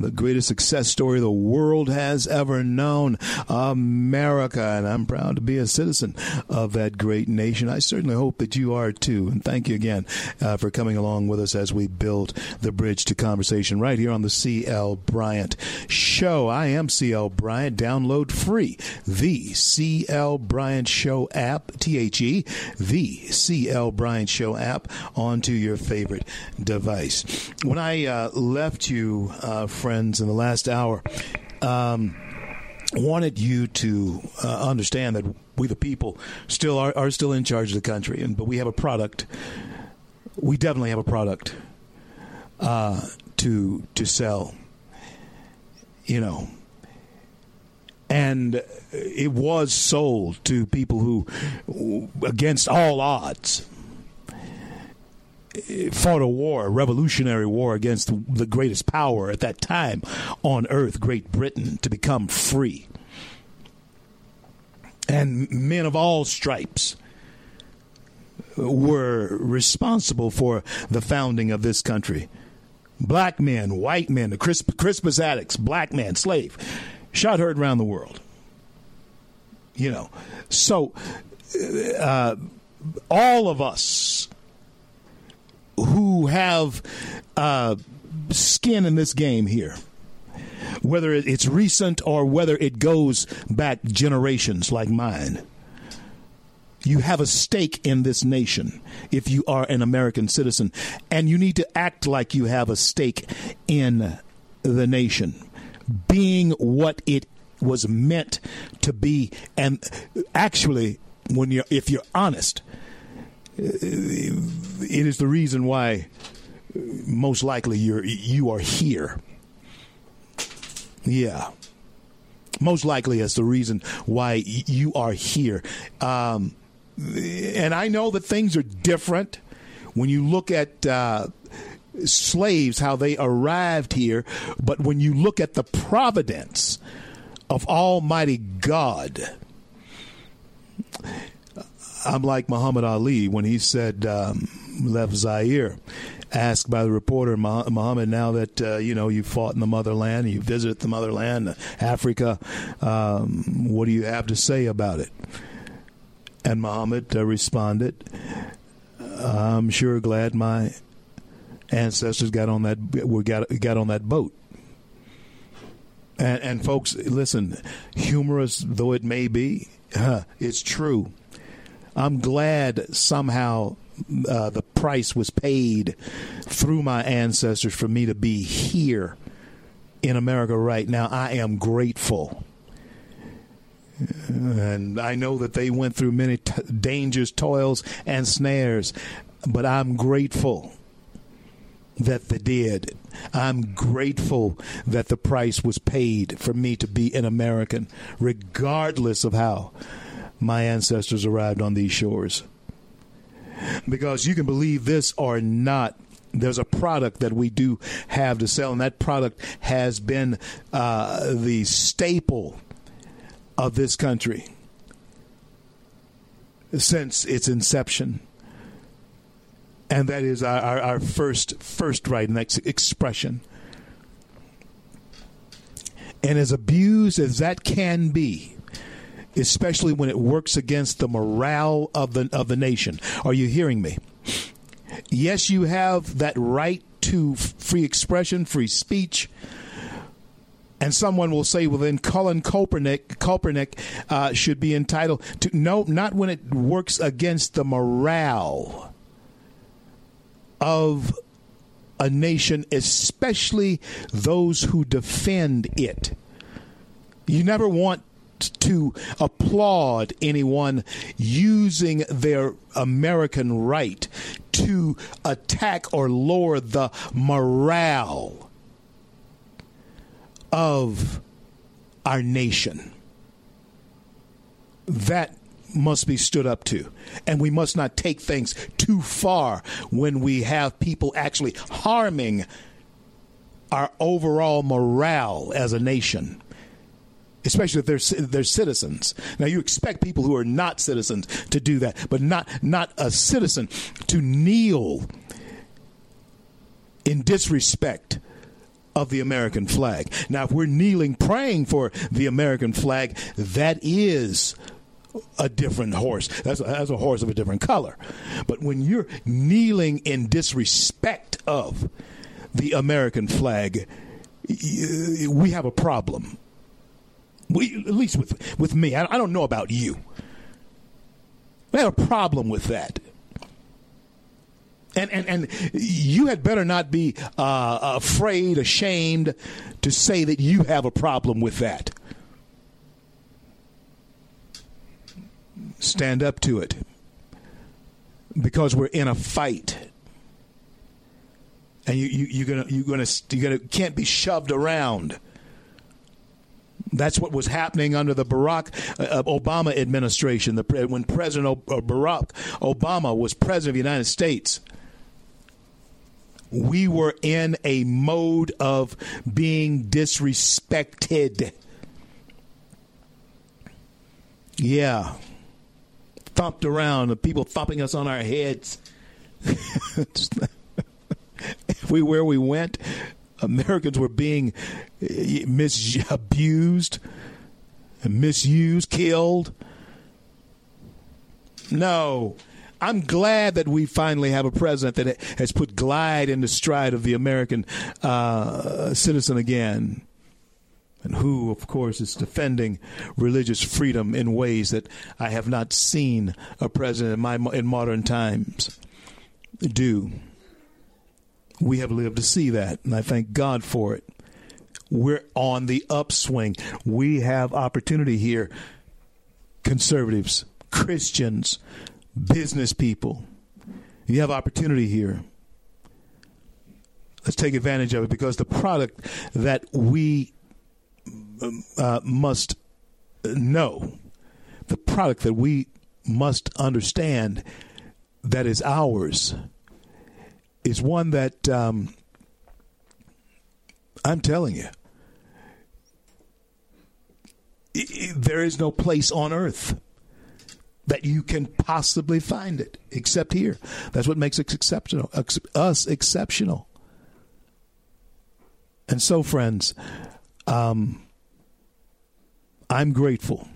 the greatest success story the world has ever known, America. And I'm proud to be a citizen of that great nation. I certainly hope that you are too. And thank you again uh, for coming along with us as we build the bridge to conversation right here on the CL Bryant Show. I am CL Bryant. Download free the CL Bryant Show app, T H E, the CL Bryant Show app onto your favorite device. When I uh, left you, uh, friends in the last hour. Um, wanted you to uh, understand that we, the people, still are, are still in charge of the country, and but we have a product. We definitely have a product uh, to to sell. You know, and it was sold to people who, against all odds, fought a war, a revolutionary war against the greatest power at that time on earth, Great Britain, to become free. And men of all stripes were responsible for the founding of this country. Black men, white men, the Crispus Attucks, black man, slave, shot heard around the world. You know, so uh, all of us who have uh, skin in this game here whether it's recent or whether it goes back generations like mine. You have a stake in this nation if you are an American citizen, and you need to act like you have a stake in the nation, being what it was meant to be. And actually, when you're, if you're honest, it is the reason why most likely you're you are here. Yeah. Most likely as the reason why you are here. Um, and I know that things are different when you look at uh, slaves, how they arrived here, but when you look at the providence of Almighty God, I'm like Muhammad Ali when he said, um, left Zaire. Asked by the reporter, Muhammad, now that uh, you know you fought in the motherland, you visit the motherland, Africa, um, what do you have to say about it? And Muhammad uh, responded, "I'm sure glad my ancestors got on that were got got on that boat." And, and folks, listen, humorous though it may be, uh, it's true. I'm glad somehow uh, the price was paid through my ancestors for me to be here in America right now. I am grateful. And I know that they went through many t- dangers, toils, and snares, but I'm grateful that they did. I'm grateful that the price was paid for me to be an American, regardless of how my ancestors arrived on these shores. Because you can believe this or not, there's a product that we do have to sell, and that product has been uh, the staple of this country since its inception. And that is our, our, our first first right and ex- expression. And as abused as that can be, especially when it works against the morale of the of the nation. Are you hearing me? Yes, you have that right to free expression, free speech, And someone will say, well, then Colin Kaepernick, Kaepernick uh, should be entitled to. No, not when it works against the morale of a nation, especially those who defend it. You never want to applaud anyone using their American right to attack or lower the morale of our nation. That must be stood up to. And we must not take things too far when we have people actually harming our overall morale as a nation. Especially if they're they're citizens. Now you expect people who are not citizens to do that, but not not a citizen to kneel in disrespect of the American flag. Now, if we're kneeling praying for the American flag, that is a different horse. That's a, that's a horse of a different color. But when you're kneeling in disrespect of the American flag, we have a problem. At least with with me, I, I don't know about you. We have a problem with that. And, and, and you had better not be uh, afraid, ashamed to say that you have a problem with that. Stand up to it because we're in a fight. And you, you, you're gonna you're gonna you're gonna can't be shoved around. That's what was happening under the Barack uh, Obama administration. The, when President o- uh, Barack Obama was president of the United States, we were in a mode of being disrespected. Yeah. Thumped around, the people thumping us on our heads. Everywhere we went, Americans were being eh, misused, misused, killed. No. I'm glad that we finally have a president that has put glide in the stride of the American uh, citizen again, and who, of course, is defending religious freedom in ways that I have not seen a president in, my, in modern times do. We have lived to see that, and I thank God for it. We're on the upswing. We have opportunity here. Conservatives, Christians, business people. You have opportunity here. Let's take advantage of it because the product that we uh, must know, the product that we must understand that is ours, is one that um, I'm telling you, there is no place on earth that you can possibly find it except here. That's what makes us exceptional. Us exceptional. And so, friends, um, I'm grateful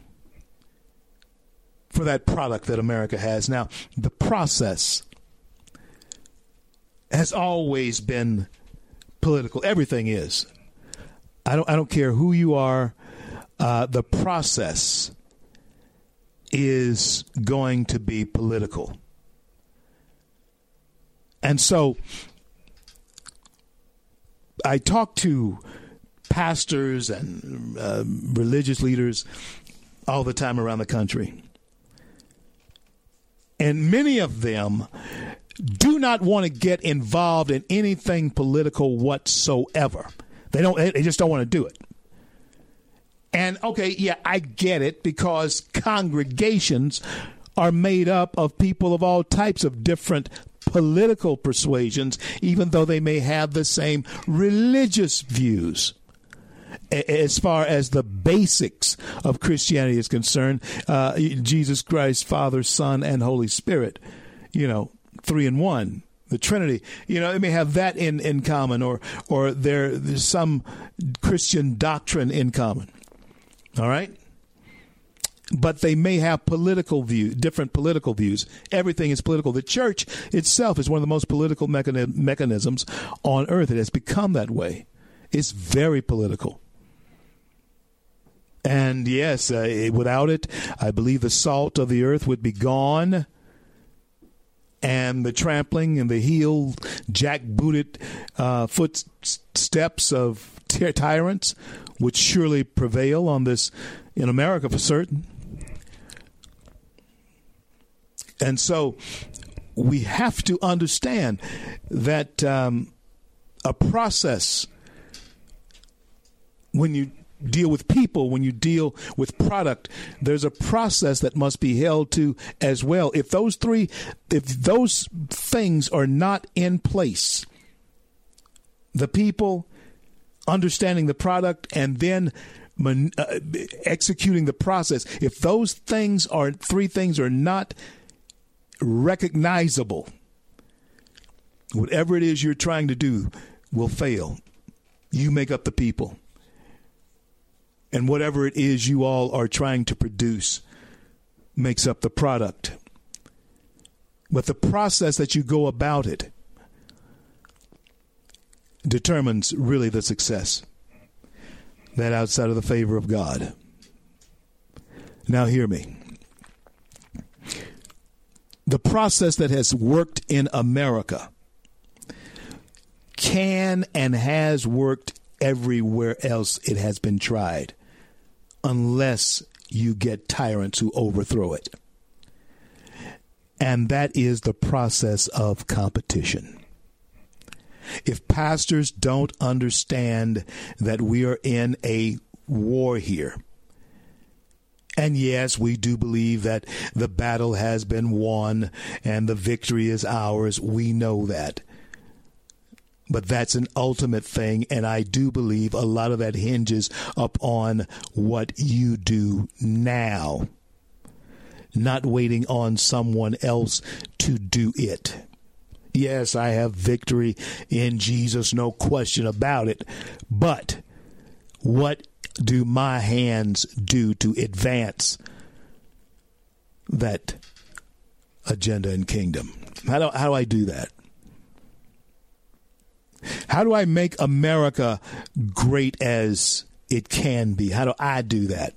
for that product that America has. Now, the process has always been political. Everything is. I don't. I don't care who you are. Uh, the process is going to be political. And so I talk to pastors and uh, religious leaders all the time around the country. And many of them do not want to get involved in anything political whatsoever. They don't they just don't want to do it. And okay, yeah, I get it because congregations are made up of people of all types of different political persuasions, even though they may have the same religious views. As far as the basics of Christianity is concerned, uh, Jesus Christ, Father, Son, and Holy Spirit, you know, three and one the Trinity. You know, they may have that in, in common, or or there, there's some Christian doctrine in common. All right? But they may have political views, different political views. Everything is political. The church itself is one of the most political mechani- mechanisms on earth. It has become that way. It's very political. And yes, uh, without it, I believe the salt of the earth would be gone. And the trampling and the heel, jack-booted uh, footsteps of ty- tyrants would surely prevail on this in America for certain. And so we have to understand that um, a process when you deal with people, when you deal with product, there's a process that must be held to as well. If those three, if those things are not in place, the people understanding the product and then uh, executing the process, if those things are three things are not recognizable, whatever it is you're trying to do will fail. You make up the people. And whatever it is you all are trying to produce makes up the product. But the process that you go about it determines really the success. That outside of the favor of God. Now, hear me. The process that has worked in America can and has worked everywhere else it has been tried, unless you get tyrants who overthrow it. And that is the process of competition. If pastors don't understand that we are in a war here, and yes, we do believe that the battle has been won and the victory is ours. We know that. But that's an ultimate thing, and I do believe a lot of that hinges upon what you do now, not waiting on someone else to do it. Yes, I have victory in Jesus, no question about it. But what do my hands do to advance that agenda and kingdom? How do, how do I do that? How do I make America great as it can be? How do I do that?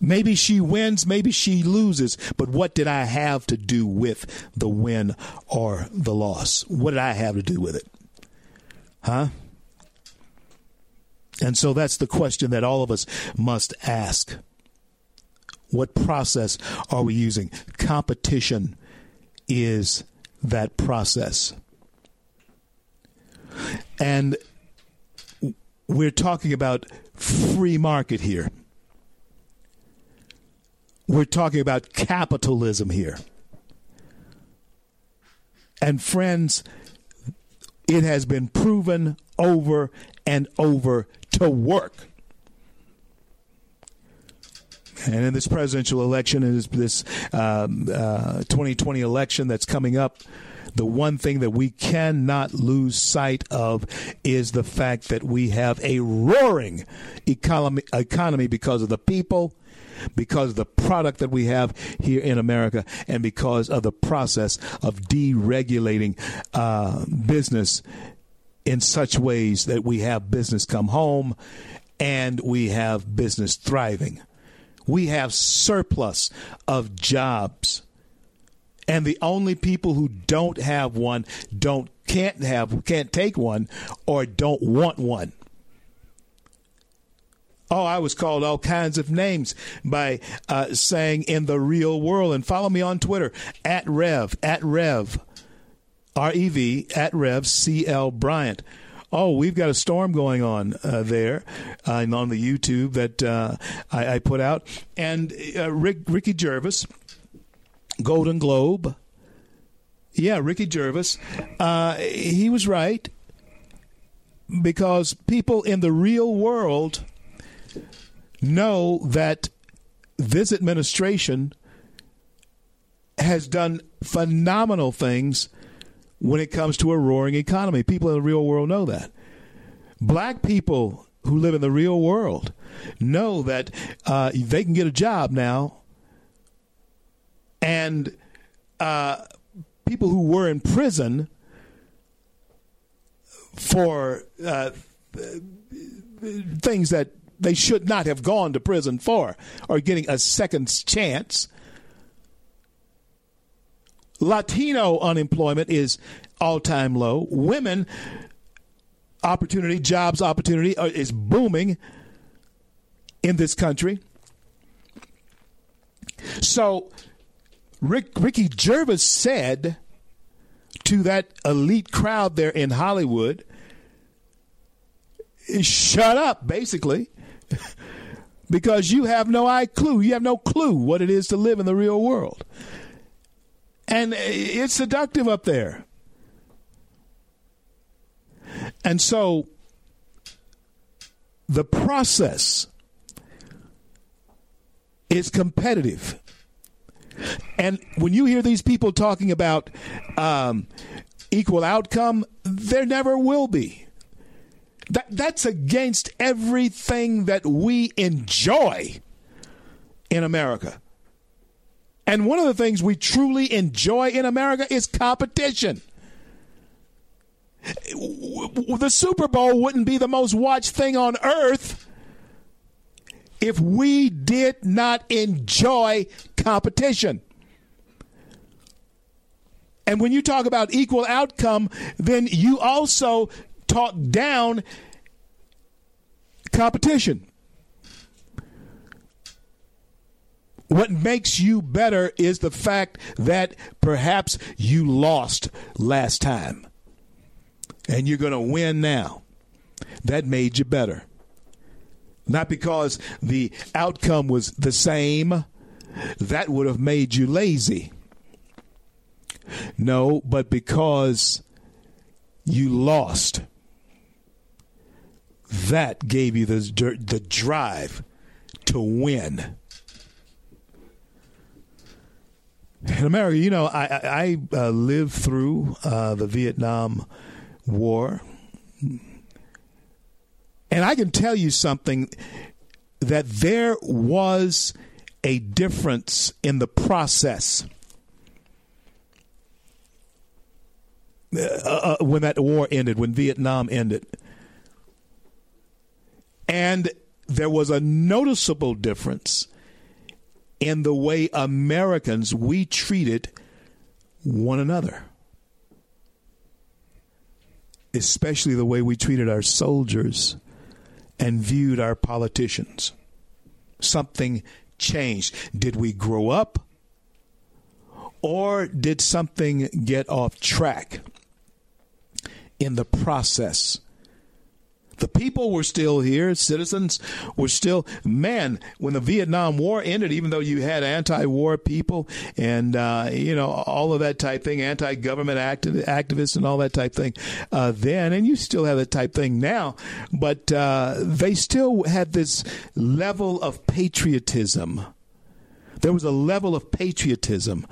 Maybe she wins, maybe she loses, but what did I have to do with the win or the loss? What did I have to do with it? Huh? And so that's the question that all of us must ask. What process are we using? Competition is that process. And we're talking about free market here. We're talking about capitalism here. And friends, it has been proven over and over to work. And in this presidential election, in this, this um, uh, 2020 election that's coming up, the one thing that we cannot lose sight of is the fact that we have a roaring economy, economy because of the people, because of the product that we have here in America, and because of the process of deregulating uh, business in such ways that we have business come home and we have business thriving. We have surplus of jobs. And the only people who don't have one don't can't have can't take one or don't want one. Oh, I was called all kinds of names by uh, saying in the real world. And follow me on Twitter at Rev, at Rev R E V at Rev C L Bryant. Oh, we've got a storm going on uh, there uh, on the YouTube that uh, I, I, put out. And uh, Rick, Ricky Gervais, Golden Globe. Yeah, Ricky Gervais. Uh, he was right because people in the real world know that this administration has done phenomenal things when it comes to a roaring economy. People in the real world know that. Black people who live in the real world know that uh, they can get a job now, and uh, people who were in prison for uh, things that they should not have gone to prison for are getting a second chance. Latino unemployment is all time low. Women opportunity, jobs opportunity is booming in this country. So Rick, Ricky Gervais said to that elite crowd there in Hollywood, shut up, basically, because you have no clue. You have no clue what it is to live in the real world. And it's seductive up there. And so the process is competitive. And when you hear these people talking about um, equal outcome, there never will be. That, that's against everything that we enjoy in America. And one of the things we truly enjoy in America is competition. The Super Bowl wouldn't be the most watched thing on earth if we did not enjoy competition. And when you talk about equal outcome, then you also talk down competition. What makes you better is the fact that perhaps you lost last time and you're going to win now. That made you better. Not because the outcome was the same, that would have made you lazy. No, but because you lost, that gave you the, the drive to win. In America, you know, I, I, uh, lived through uh, the Vietnam War. And I can tell you something that there was a difference in the process uh, uh, when that war ended, when Vietnam ended. And there was a noticeable difference in the way Americans we treated one another especially the way we treated our soldiers and viewed our politicians. Something changed. Did we grow up? Or did something get off track in the process the people were still here. Citizens were still, man, when the Vietnam War ended, even though you had anti war people and, uh, you know, all of that type thing, anti government activ- activists and all that type thing uh, then, and you still have that type thing now, but uh, they still had this level of patriotism there was a level of patriotism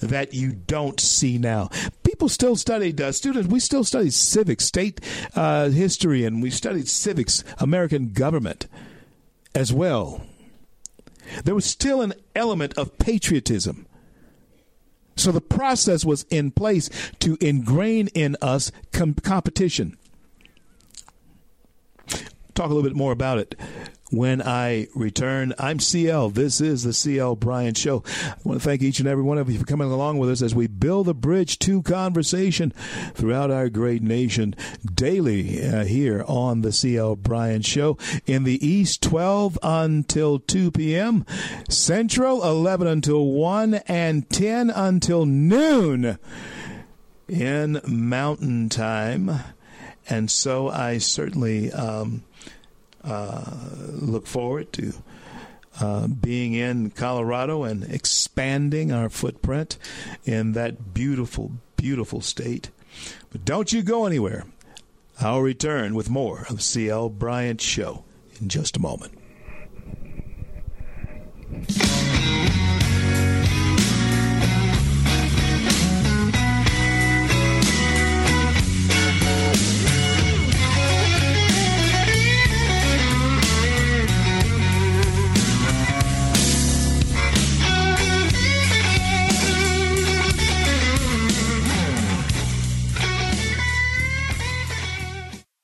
that you don't see now. People still studied, uh, students, we still studied civics, state uh, history, and we studied civics, American government as well. There was still an element of patriotism. So the process was in place to ingrain in us com- competition. Talk a little bit more about it when I return. I'm CL. This is the CL Bryant Show. I want to thank each and every one of you for coming along with us as we build a bridge to conversation throughout our great nation daily uh, here on the CL Bryant Show. In the East, 12 until 2 p.m., Central, 11 until 1, and 10 until noon in Mountain Time. And so I certainly. Um, look forward to uh, being in Colorado and expanding our footprint in that beautiful, beautiful state. But don't you go anywhere. I'll return with more of CL Bryant's Show in just a moment.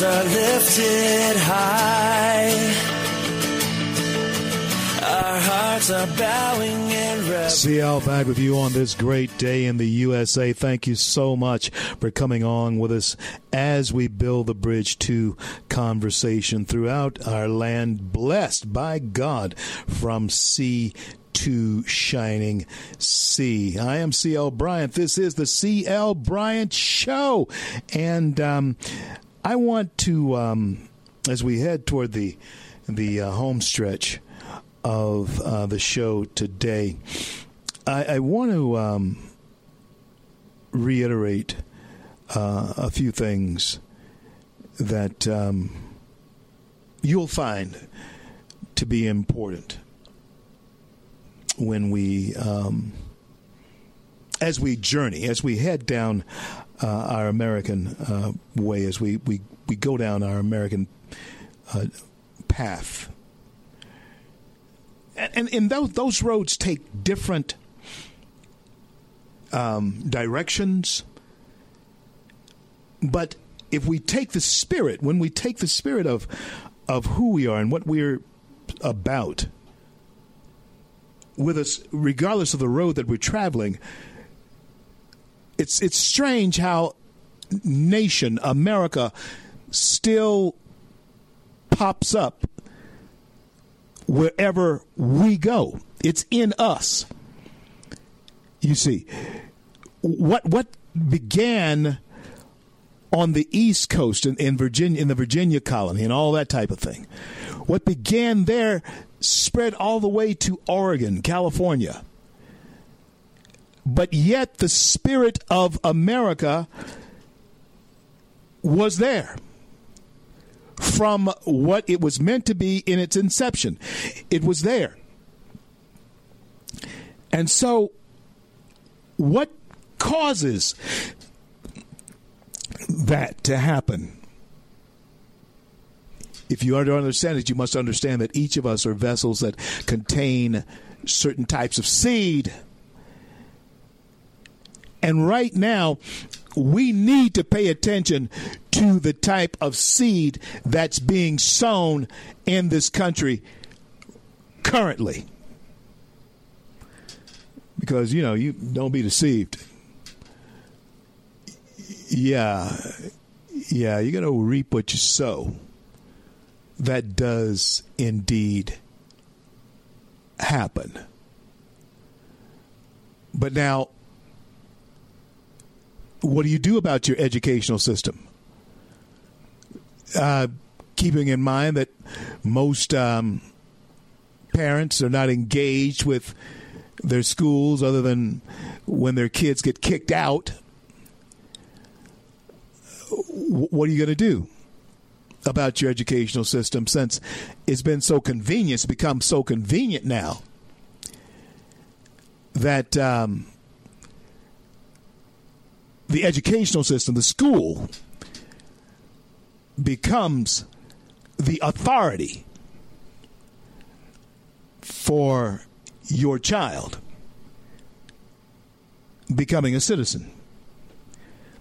Hands are lifted high. Our hearts are bowing in CL back with you on this great day in the USA. Thank you so much for coming on with us as we build the bridge to conversation throughout our land, blessed by God from sea to shining sea. I am CL Bryant. This is the CL Bryant Show. And um, I want to, um, as we head toward the the uh, home stretch of uh, the show today, I, I want to um, reiterate uh, a few things that um, you'll find to be important when we, um, as we journey, as we head down uh, our American uh, way as we, we, we go down our American uh, path. And, and those, those roads take different um, directions. But if we take the spirit, when we take the spirit of, of who we are and what we're about with us, regardless of the road that we're traveling, it's it's strange how nation America still pops up wherever we go. It's in us. You see, what what began on the East Coast in, in Virginia, in the Virginia colony, and all that type of thing. What began there spread all the way to Oregon, California but yet the spirit of America was there from what it was meant to be in its inception. It was there. And so, what causes that to happen? If you are to understand it, you must understand that each of us are vessels that contain certain types of seed and right now, we need to pay attention to the type of seed that's being sown in this country currently. Because, you know, you don't be deceived. Yeah. Yeah, you're going to reap what you sow. That does indeed happen. But now, what do you do about your educational system? Uh, keeping in mind that most um, parents are not engaged with their schools other than when their kids get kicked out. What are you going to do about your educational system since it's been so convenient? It's become so convenient now that um, the educational system, the school, becomes the authority for your child becoming a citizen.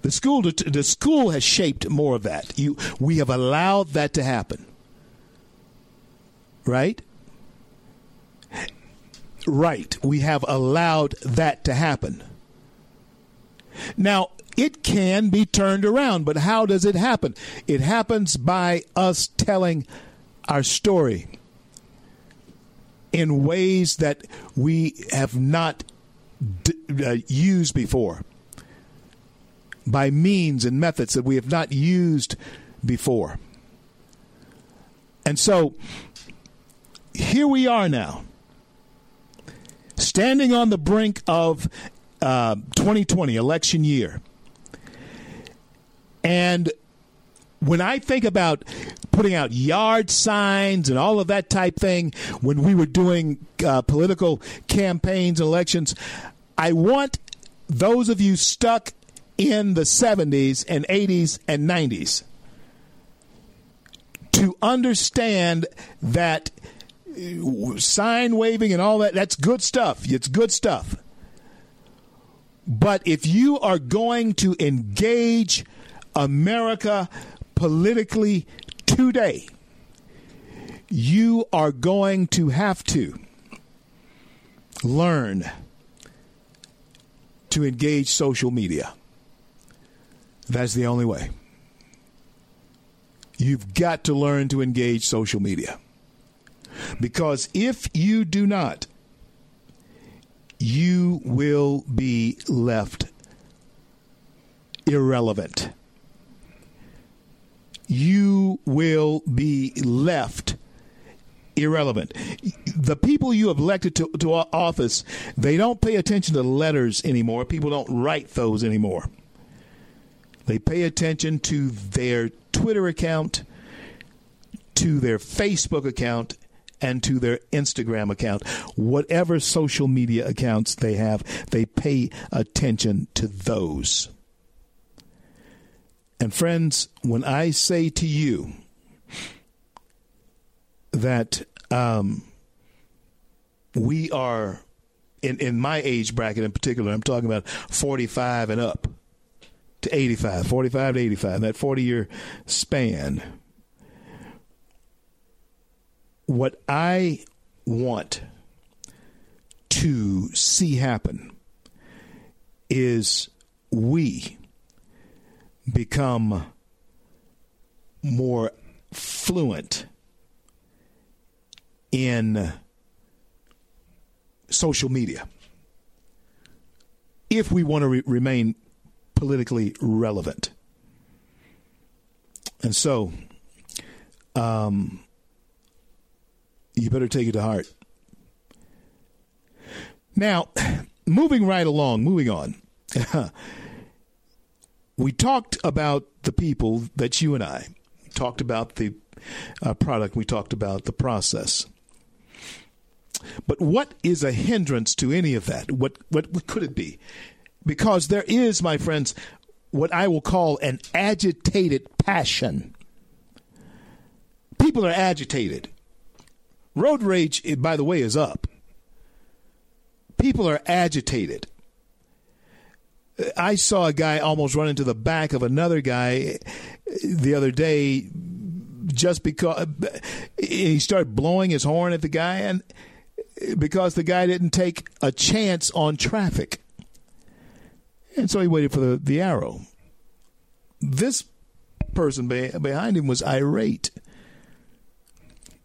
The school, the school has shaped more of that. You, we have allowed that to happen, right? Right. We have allowed that to happen. Now, it can be turned around. But how does it happen? It happens by us telling our story in ways that we have not d- uh, used before, by means and methods that we have not used before. And so here we are now, standing on the brink of uh, 2020 election year. And when I think about putting out yard signs and all of that type thing when we were doing uh, political campaigns and elections, I want those of you stuck in the 70s and 80s and 90s to understand that uh, sign waving and all that that's good stuff. It's good stuff. But if you are going to engage america politically today you are going to have to learn to engage social media that's the only way You've got to learn to engage social media. Because if you do not, you will be left irrelevant. You will be left irrelevant. The people you have elected to, to office, they don't pay attention to letters anymore. People don't write those anymore. They pay attention to their Twitter account, to their Facebook account, and to their Instagram account. Whatever social media accounts they have, they pay attention to those. And friends, when I say to you that um, we are in in my age bracket in particular, I'm talking about 45 and up to 85, 45 to 85, that 40 year span. What I want to see happen is we become more fluent in social media if we want to re- remain politically relevant. And so, um, you better take it to heart. Now, moving right along, moving on. we talked about the people that you and I talked about the uh, product, we talked about the process. But what is a hindrance to any of that? What what, what could it be? Because there is, my friends, what I will call an agitated passion. People are agitated. Road rage, by the way, is up. People are agitated. I saw a guy almost run into the back of another guy the other day just because he started blowing his horn at the guy and because the guy didn't take a chance on traffic. And so he waited for the, the arrow. This person behind him was irate.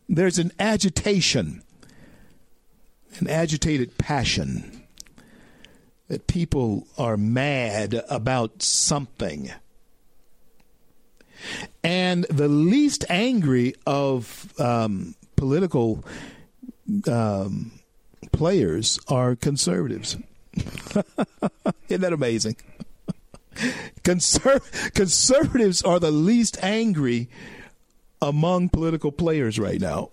There's an agitation, an agitated passion that people are mad about something. And the least angry of um, political um, players are conservatives. Isn't that amazing? Conser- conservatives are the least angry among political players right now.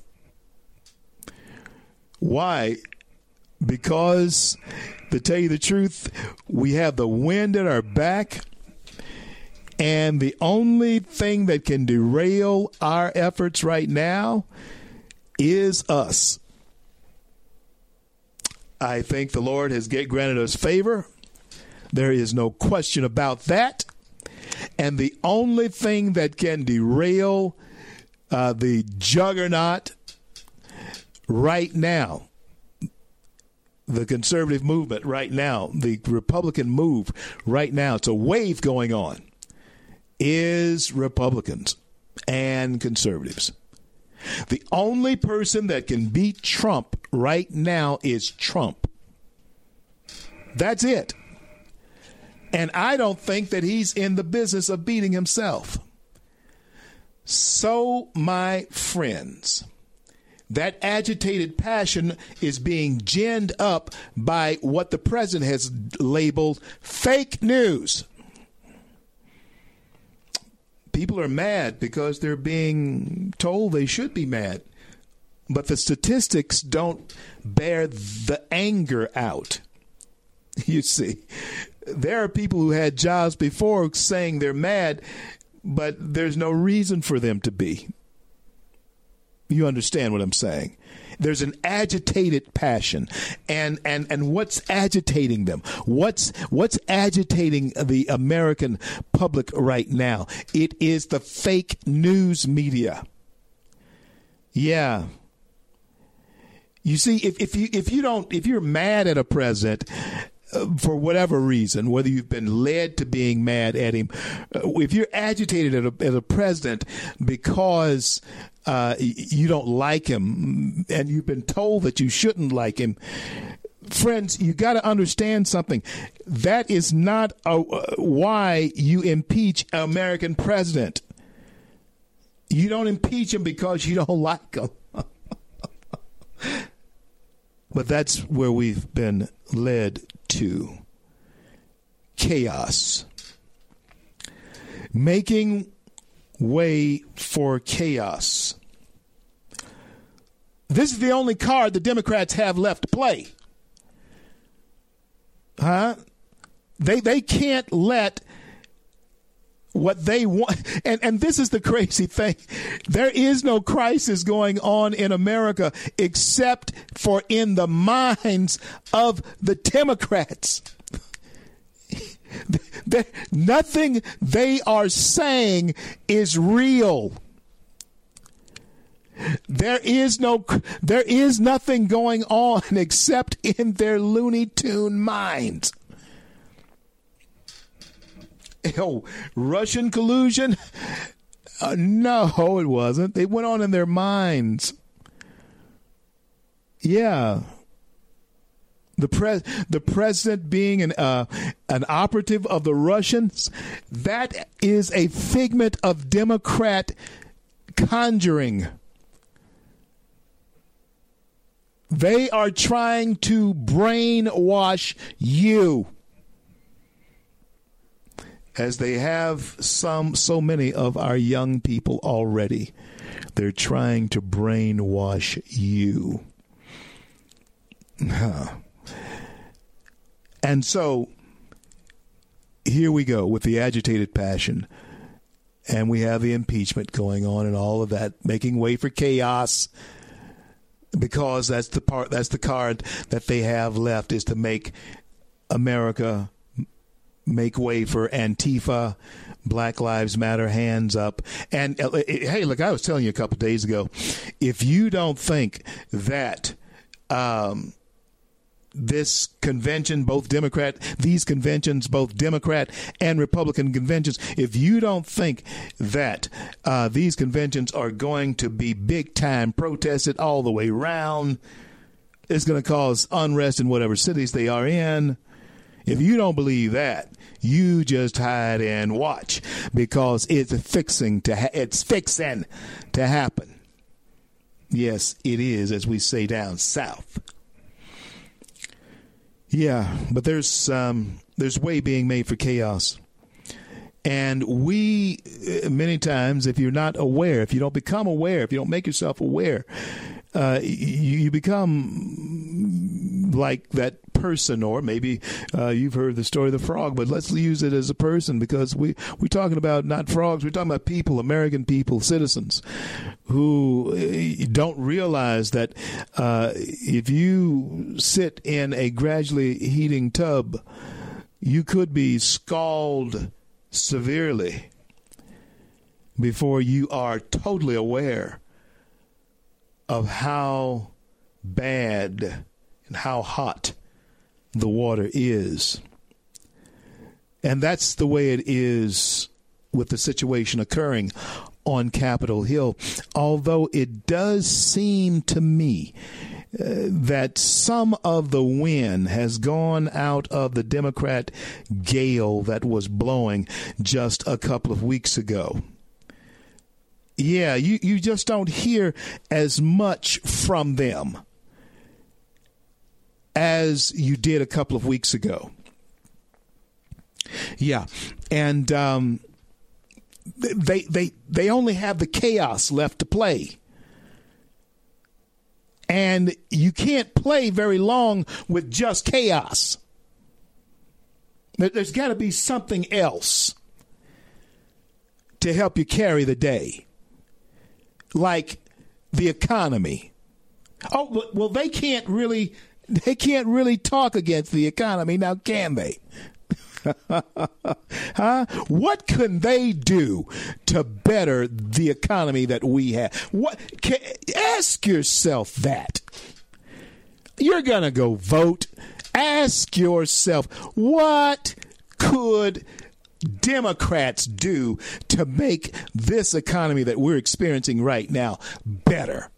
Why? Because, to tell you the truth, we have the wind at our back, and the only thing that can derail our efforts right now is us. I think the Lord has granted us favor. There is no question about that. And the only thing that can derail uh, the juggernaut right now, the conservative movement right now, the Republican move right now, it's a wave going on, is Republicans and conservatives. The only person that can beat Trump right now is Trump. That's it. And I don't think that he's in the business of beating himself. So, my friends, that agitated passion is being ginned up by what the president has labeled fake news. People are mad because they're being told they should be mad, but the statistics don't bear the anger out. You see, there are people who had jobs before saying they're mad, but there's no reason for them to be. You understand what I'm saying? There's an agitated passion, and and and what's agitating them? What's what's agitating the American public right now? It is the fake news media. Yeah. You see, if, if you if you don't if you're mad at a president, for whatever reason, whether you've been led to being mad at him, uh, if you're agitated as a, as a president because uh, you don't like him and you've been told that you shouldn't like him, friends, you got to understand something. That is not a, uh, why you impeach an American president. You don't impeach him because you don't like him. But that's where we've been led to chaos. Making way for chaos. This is the only card the Democrats have left to play. Huh? They they can't let what they want. And and this is the crazy thing. There is no crisis going on in America except for in the minds of the democrats. Nothing they are saying is real. There is no there is nothing going on except in their looney tune minds Oh, Russian collusion? Uh, no, it wasn't. They went on in their minds. Yeah. The pres the president being an uh, an operative of the Russians, that is a figment of Democrat conjuring. They are trying to brainwash you as they have some so many of our young people already. They're trying to brainwash you. And so here we go with the agitated passion. And we have the impeachment going on and all of that, making way for chaos because that's the part that's the card that they have left is to make America make way for Antifa, Black Lives Matter, hands up. And uh, hey, look, I was telling you a couple days ago, if you don't think that um, this convention, both Democrat, these conventions, both Democrat and Republican conventions, if you don't think that uh, these conventions are going to be big time protested all the way around, it's going to cause unrest in whatever cities they are in. If you don't believe that, you just hide and watch because it's fixing to ha- it's fixing to happen. Yes, it is, as we say down south. Yeah, but there's um, there's way being made for chaos. And we, uh, many times, if you're not aware, if you don't become aware, if you don't make yourself aware, uh, you, become like that person, or maybe uh, you've heard the story of the frog, but let's use it as a person because we we're talking about not frogs, we're talking about people, American people, citizens, who uh, don't realize that uh, if you sit in a gradually heating tub, you could be scalded severely before you are totally aware of how bad and how hot the water is. And that's the way it is with the situation occurring on Capitol Hill. Although it does seem to me uh, that some of the wind has gone out of the Democrat gale that was blowing just a couple of weeks ago. Yeah, you, you just don't hear as much from them as you did a couple of weeks ago. Yeah, and um, they they they only have the chaos left to play. And you can't play very long with just chaos. There's got to be something else to help you carry the day, like the economy. Oh, well, they can't really they can't really talk against the economy now, can they? huh? What can they do to better the economy that we have? What? Can, ask yourself that. You're gonna go vote. Ask yourself what could Democrats do to make this economy that we're experiencing right now better?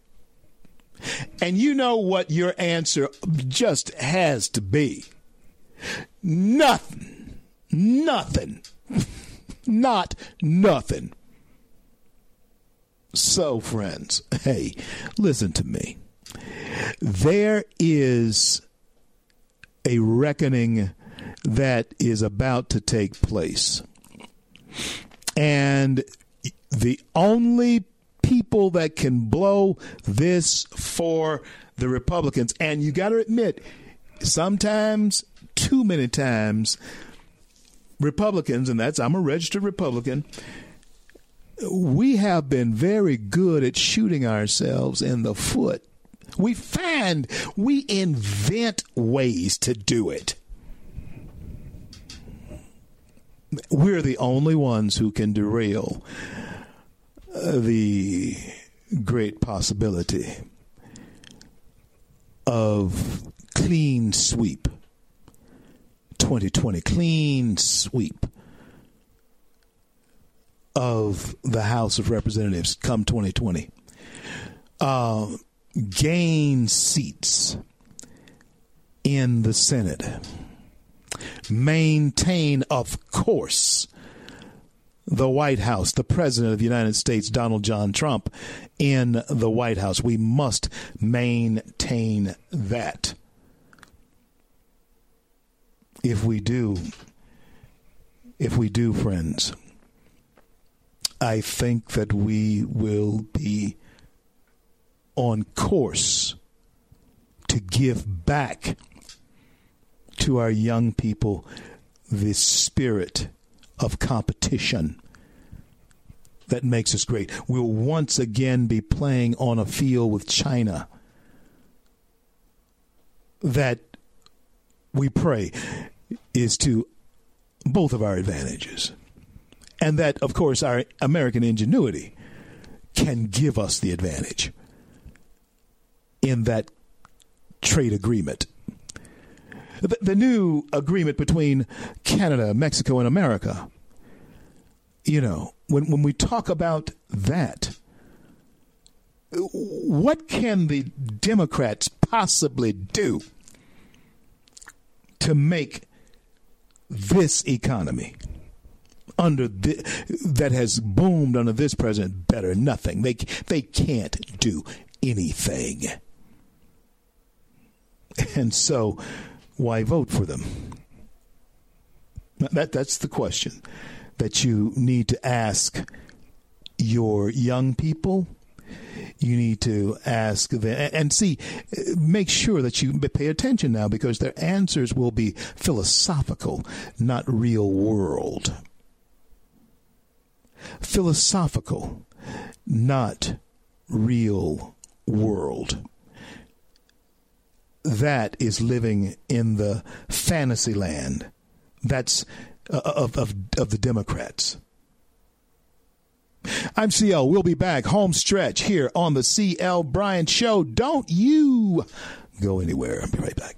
And you know what your answer just has to be? Nothing. Nothing. Not nothing. So, friends, hey, listen to me. There is a reckoning that is about to take place. And the only people that can blow this for the Republicans, and you got to admit, sometimes, too many times, Republicans, and that's I'm a registered Republican, we have been very good at shooting ourselves in the foot. We find we invent ways to do it. We're the only ones who can derail uh, the great possibility of clean sweep 2020 clean sweep of the House of Representatives come 2020. Uh, gain seats in the Senate. Maintain, of course, the White House, the President of the United States, Donald John Trump, in the White House. We must maintain that if we do, if we do, friends, I think that we will be on course to give back to our young people the spirit of competition that makes us great. We'll once again be playing on a field with China that we pray is to both of our advantages. And that, of course, our American ingenuity can give us the advantage in that trade agreement. The, the, new agreement between Canada, Mexico, and America, you know, when, when we talk about that, what can the Democrats possibly do to make this economy under the, that has boomed under this president better? Nothing. They they can't do anything. And so why vote for them that that's the question that you need to ask your young people you need to ask them and see, make sure that you pay attention now because their answers will be philosophical, not real world. Philosophical, not real world. That is living in the fantasy land. That's uh, of, of, of the Democrats. I'm CL. We'll be back home stretch here on the CL Bryant Show. Don't you go anywhere. I'll be right back.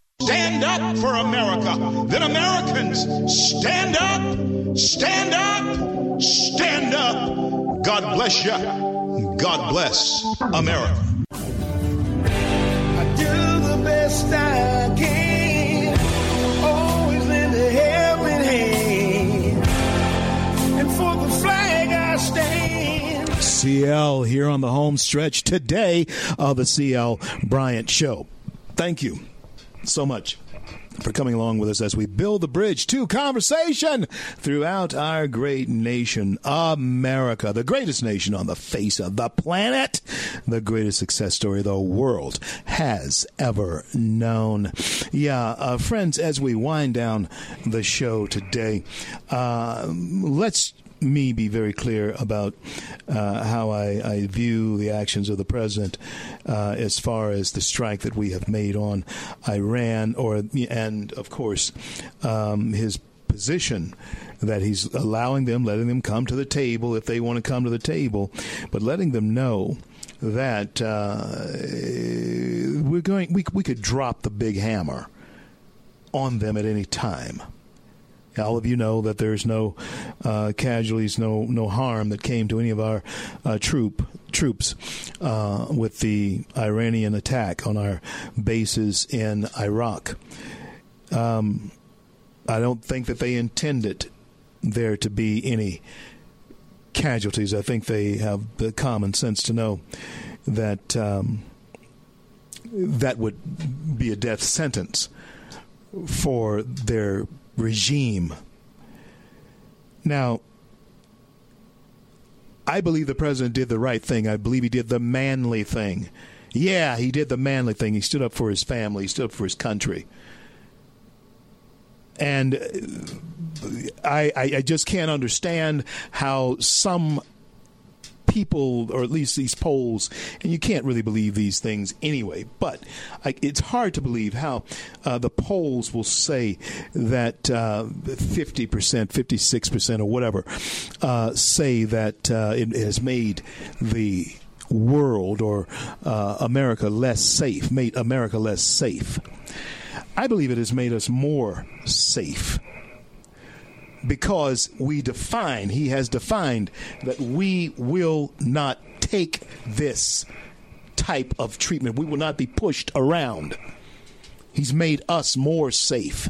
Stand up for America. Then Americans, stand up, stand up, stand up. God bless you. God bless America. I do the best I can. Always lend a helping hand. And for the flag I stand. CL here on the home stretch today of the CL Bryant Show. Thank you so much for coming along with us as we build the bridge to conversation throughout our great nation, America, the greatest nation on the face of the planet, the greatest success story the world has ever known. Yeah, uh, friends, as we wind down the show today, uh, let's me be very clear about uh, how I, I view the actions of the president uh, as far as the strike that we have made on Iran, or and of course um, his position that he's allowing them, letting them come to the table if they want to come to the table, but letting them know that uh, we're going, we we could drop the big hammer on them at any time. All of you know that there's no uh, casualties, no no harm that came to any of our uh, troop troops uh, with the Iranian attack on our bases in Iraq. Um, I don't think that they intended there to be any casualties. I think they have the common sense to know that um, that would be a death sentence for their regime. Now, I believe the president did the right thing. I believe he did the manly thing. Yeah, he did the manly thing. He stood up for his family, he stood up for his country. And uh, I, I, I just can't understand how some people, or at least these polls, and you can't really believe these things anyway, but I, it's hard to believe how uh, the polls will say that uh, 50%, 56%, or whatever uh, say that uh, it has made the world or America less safe, made America less safe. I believe it has made us more safe because we define, he has defined that we will not take this type of treatment. We will not be pushed around. He's made us more safe.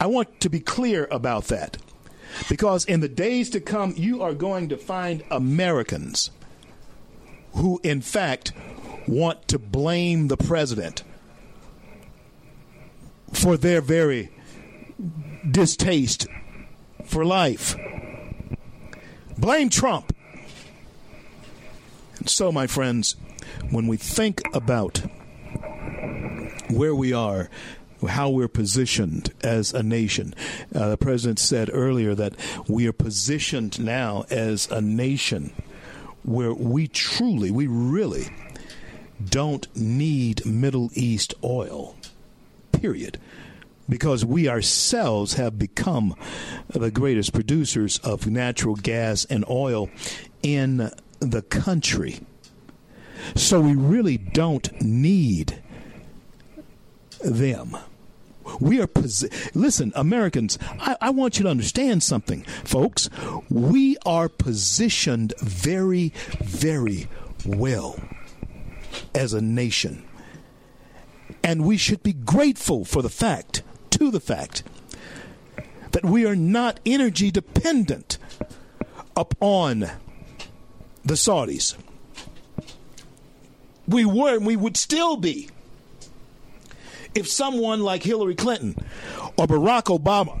I want to be clear about that because in the days to come, you are going to find Americans who, in fact, want to blame the president for their very distaste for life. Blame Trump. And so, my friends, when we think about where we are, how we're positioned as a nation, uh, the president said earlier that we are positioned now as a nation where we truly, we really don't need Middle East oil, period because we ourselves have become the greatest producers of natural gas and oil in the country. So we really don't need them. We are listen, Americans. I, I want you to understand something, folks. We are positioned very, very well as a nation, and we should be grateful for the fact to the fact that we are not energy dependent upon the Saudis. We were and we would still be if someone like Hillary Clinton or Barack Obama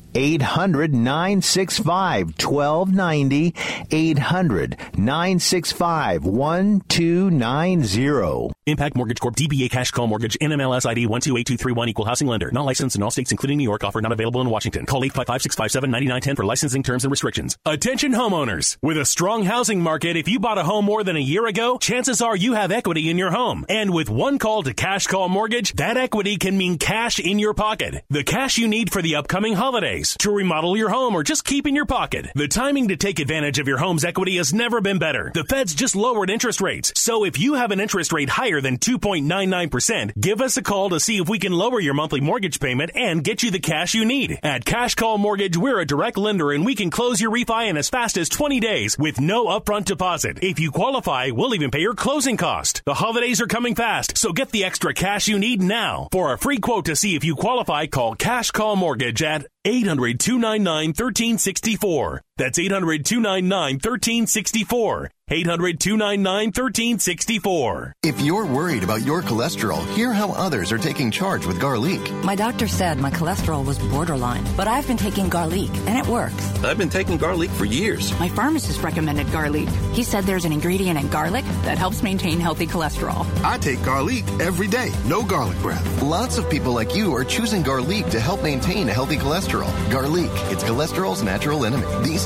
800 965 1290. 800 965 1290. Impact Mortgage Corp. DBA Cash Call Mortgage. NMLS ID 128231. Equal housing lender. Not licensed in all states, including New York. Offer not available in Washington. Call 855-657-9910 for licensing terms and restrictions. Attention homeowners. With a strong housing market, if you bought a home more than a year ago, chances are you have equity in your home. And with one call to Cash Call Mortgage, that equity can mean cash in your pocket. The cash you need for the upcoming to remodel your home, or just keep in your pocket. The timing to take advantage of your home's equity has never been better. The Fed's just lowered interest rates. So if you have an interest rate higher than 2.99%, give us a call to see if we can lower your monthly mortgage payment and get you the cash you need. At Cash Call Mortgage, we're a direct lender and we can close your refi in as fast as 20 days with no upfront deposit. If you qualify, we'll even pay your closing cost. The holidays are coming fast, so get the extra cash you need now. For a free quote to see if you qualify, call Cash Call Mortgage at 800 299 1364. That's 800 299 1364. 800 299 1364. If you're worried about your cholesterol, hear how others are taking charge with garlic. My doctor said my cholesterol was borderline, but I've been taking garlic and it works. I've been taking garlic for years. My pharmacist recommended garlic. He said there's an ingredient in garlic that helps maintain healthy cholesterol. I take garlic every day. No garlic breath. Lots of people like you are choosing garlic to help maintain a healthy cholesterol. Garlic, it's cholesterol's natural enemy. These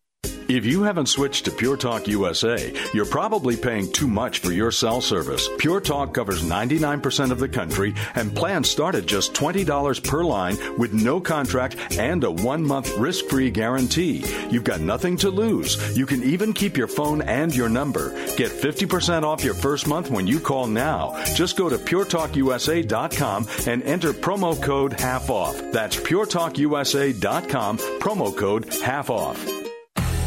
If you haven't switched to Pure Talk USA, you're probably paying too much for your cell service. Pure Talk covers 99% of the country, and plans start at just $20 per line with no contract and a one month risk free guarantee. You've got nothing to lose. You can even keep your phone and your number. Get 50% off your first month when you call now. Just go to puretalkusa.com and enter promo code half off. That's puretalkusa.com, promo code half off.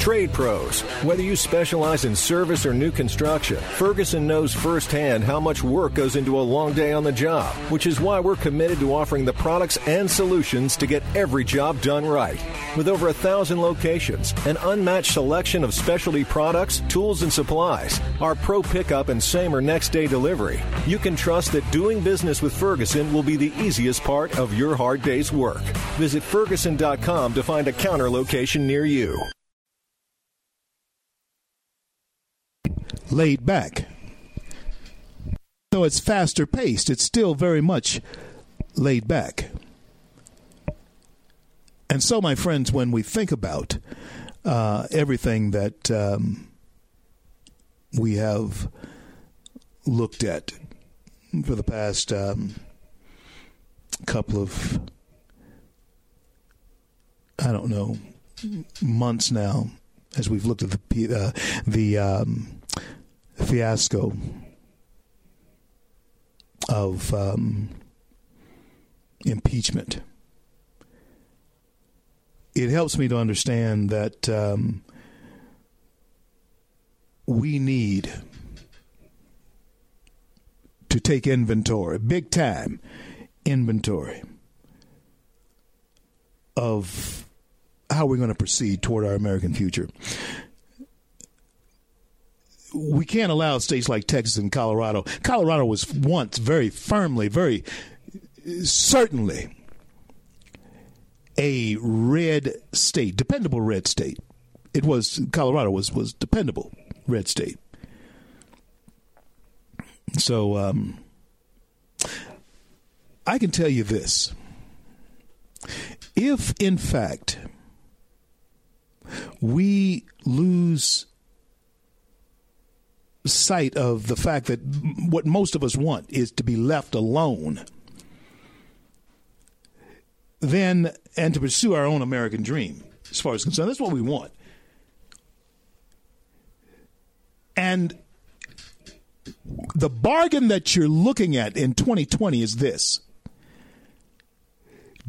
Trade pros. Whether you specialize in service or new construction, Ferguson knows firsthand how much work goes into a long day on the job, which is why we're committed to offering the products and solutions to get every job done right. With over a thousand locations, an unmatched selection of specialty products, tools, and supplies, our pro pickup and same or next day delivery, you can trust that doing business with Ferguson will be the easiest part of your hard day's work. Visit Ferguson.com to find a counter location near you. Laid back. Though it's faster paced, it's still very much laid back. And so, my friends, when we think about uh, everything that um, we have looked at for the past um, couple of, I don't know, months now, as we've looked at the uh, the um, fiasco of um, impeachment, it helps me to understand that um, we need to take inventory, big time inventory, of how we're going to proceed toward our American future we can't allow states like Texas and Colorado. Colorado was once very firmly, very certainly a red state, dependable red state. It was Colorado was was dependable red state. So um, I can tell you this: if in fact we lose sight of the fact that what most of us want is to be left alone, then and to pursue our own American dream, as far as concerned, that's what we want. And the bargain that you're looking at in 2020 is this: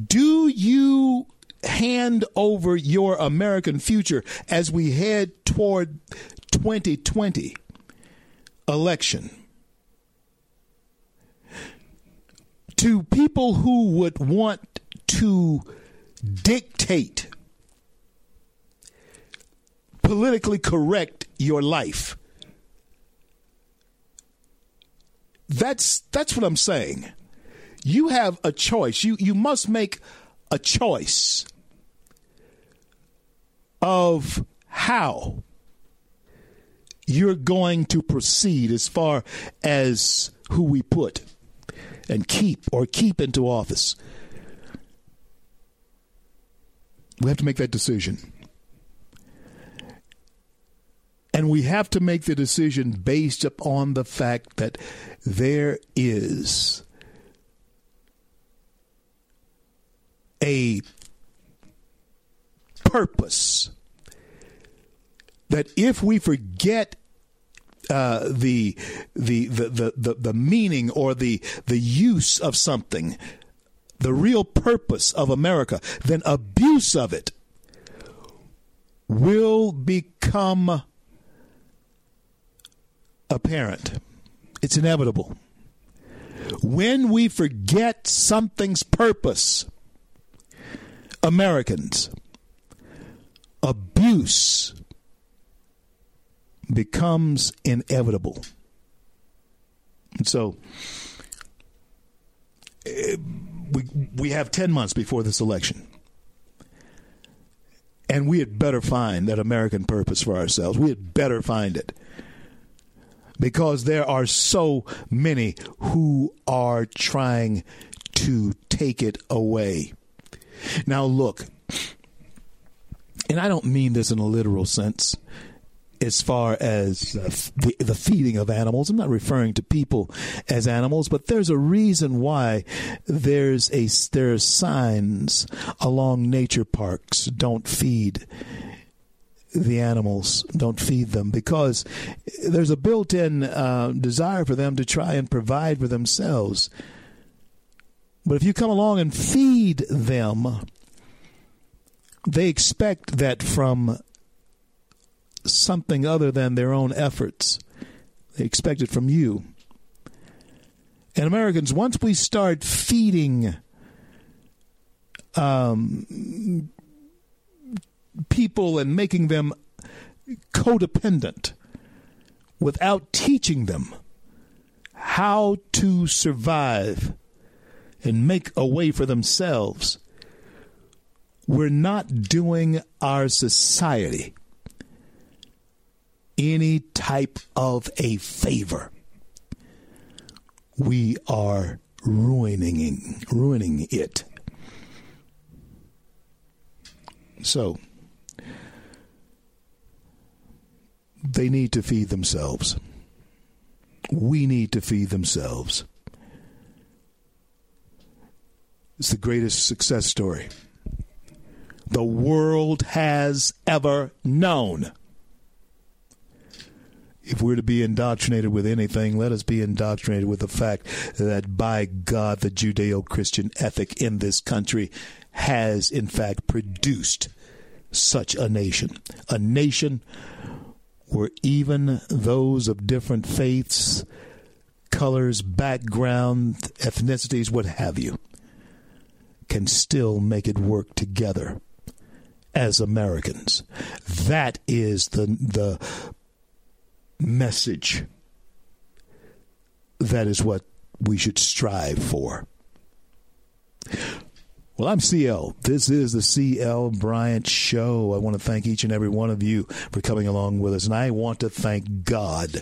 Do you hand over your American future as we head toward 2020 election to people who would want to dictate politically correct your life. That's that's what I'm saying. You have a choice. You you must make a choice of how you're going to proceed as far as who we put and keep or keep into office. We have to make that decision. And we have to make the decision based upon the fact that there is a purpose that if we forget uh, the, the, the the the the meaning or the the use of something, the real purpose of America, then abuse of it will become apparent. It's inevitable. When we forget something's purpose, Americans, abuse becomes inevitable. And so eh, we we have 10 months before this election. And we had better find that American purpose for ourselves. We had better find it. Because there are so many who are trying to take it away. Now, look, and I don't mean this in a literal sense as far as uh, the, the feeding of animals. I'm not referring to people as animals, but there's a reason why there's a there's signs along nature parks. Don't feed the animals. Don't feed them because there's a built-in uh, desire for them to try and provide for themselves. But if you come along and feed them, they expect that from something other than their own efforts. They expect it from you. And Americans, once we start feeding um, people and making them codependent without teaching them how to survive and make a way for themselves, we're not doing our society any type of a favor. We are ruining ruining it. So they need to feed themselves. We need to feed themselves. It's the greatest success story the world has ever known. If we're to be indoctrinated with anything, let us be indoctrinated with the fact that by God, the Judeo Christian ethic in this country has, in fact, produced such a nation. A nation where even those of different faiths, colors, background, ethnicities, what have you, can still make it work together as Americans. That is the the message. That is what we should strive for. Well, I'm CL. This is the CL Bryant Show. I want to thank each and every one of you for coming along with us. And I want to thank God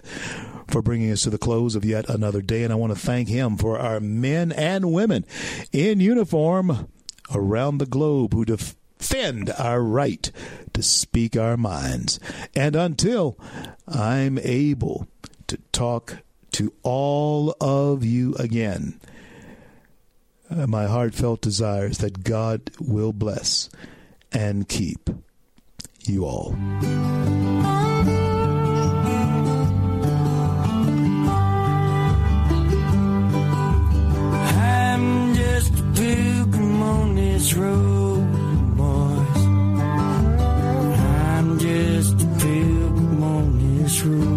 for bringing us to the close of yet another day. And I want to thank Him for our men and women in uniform around the globe who defend our right to speak our minds. And until I'm able to talk to all of you again, uh, my heartfelt desires that God will bless and keep you all. I'm just a pilgrim on this road. true.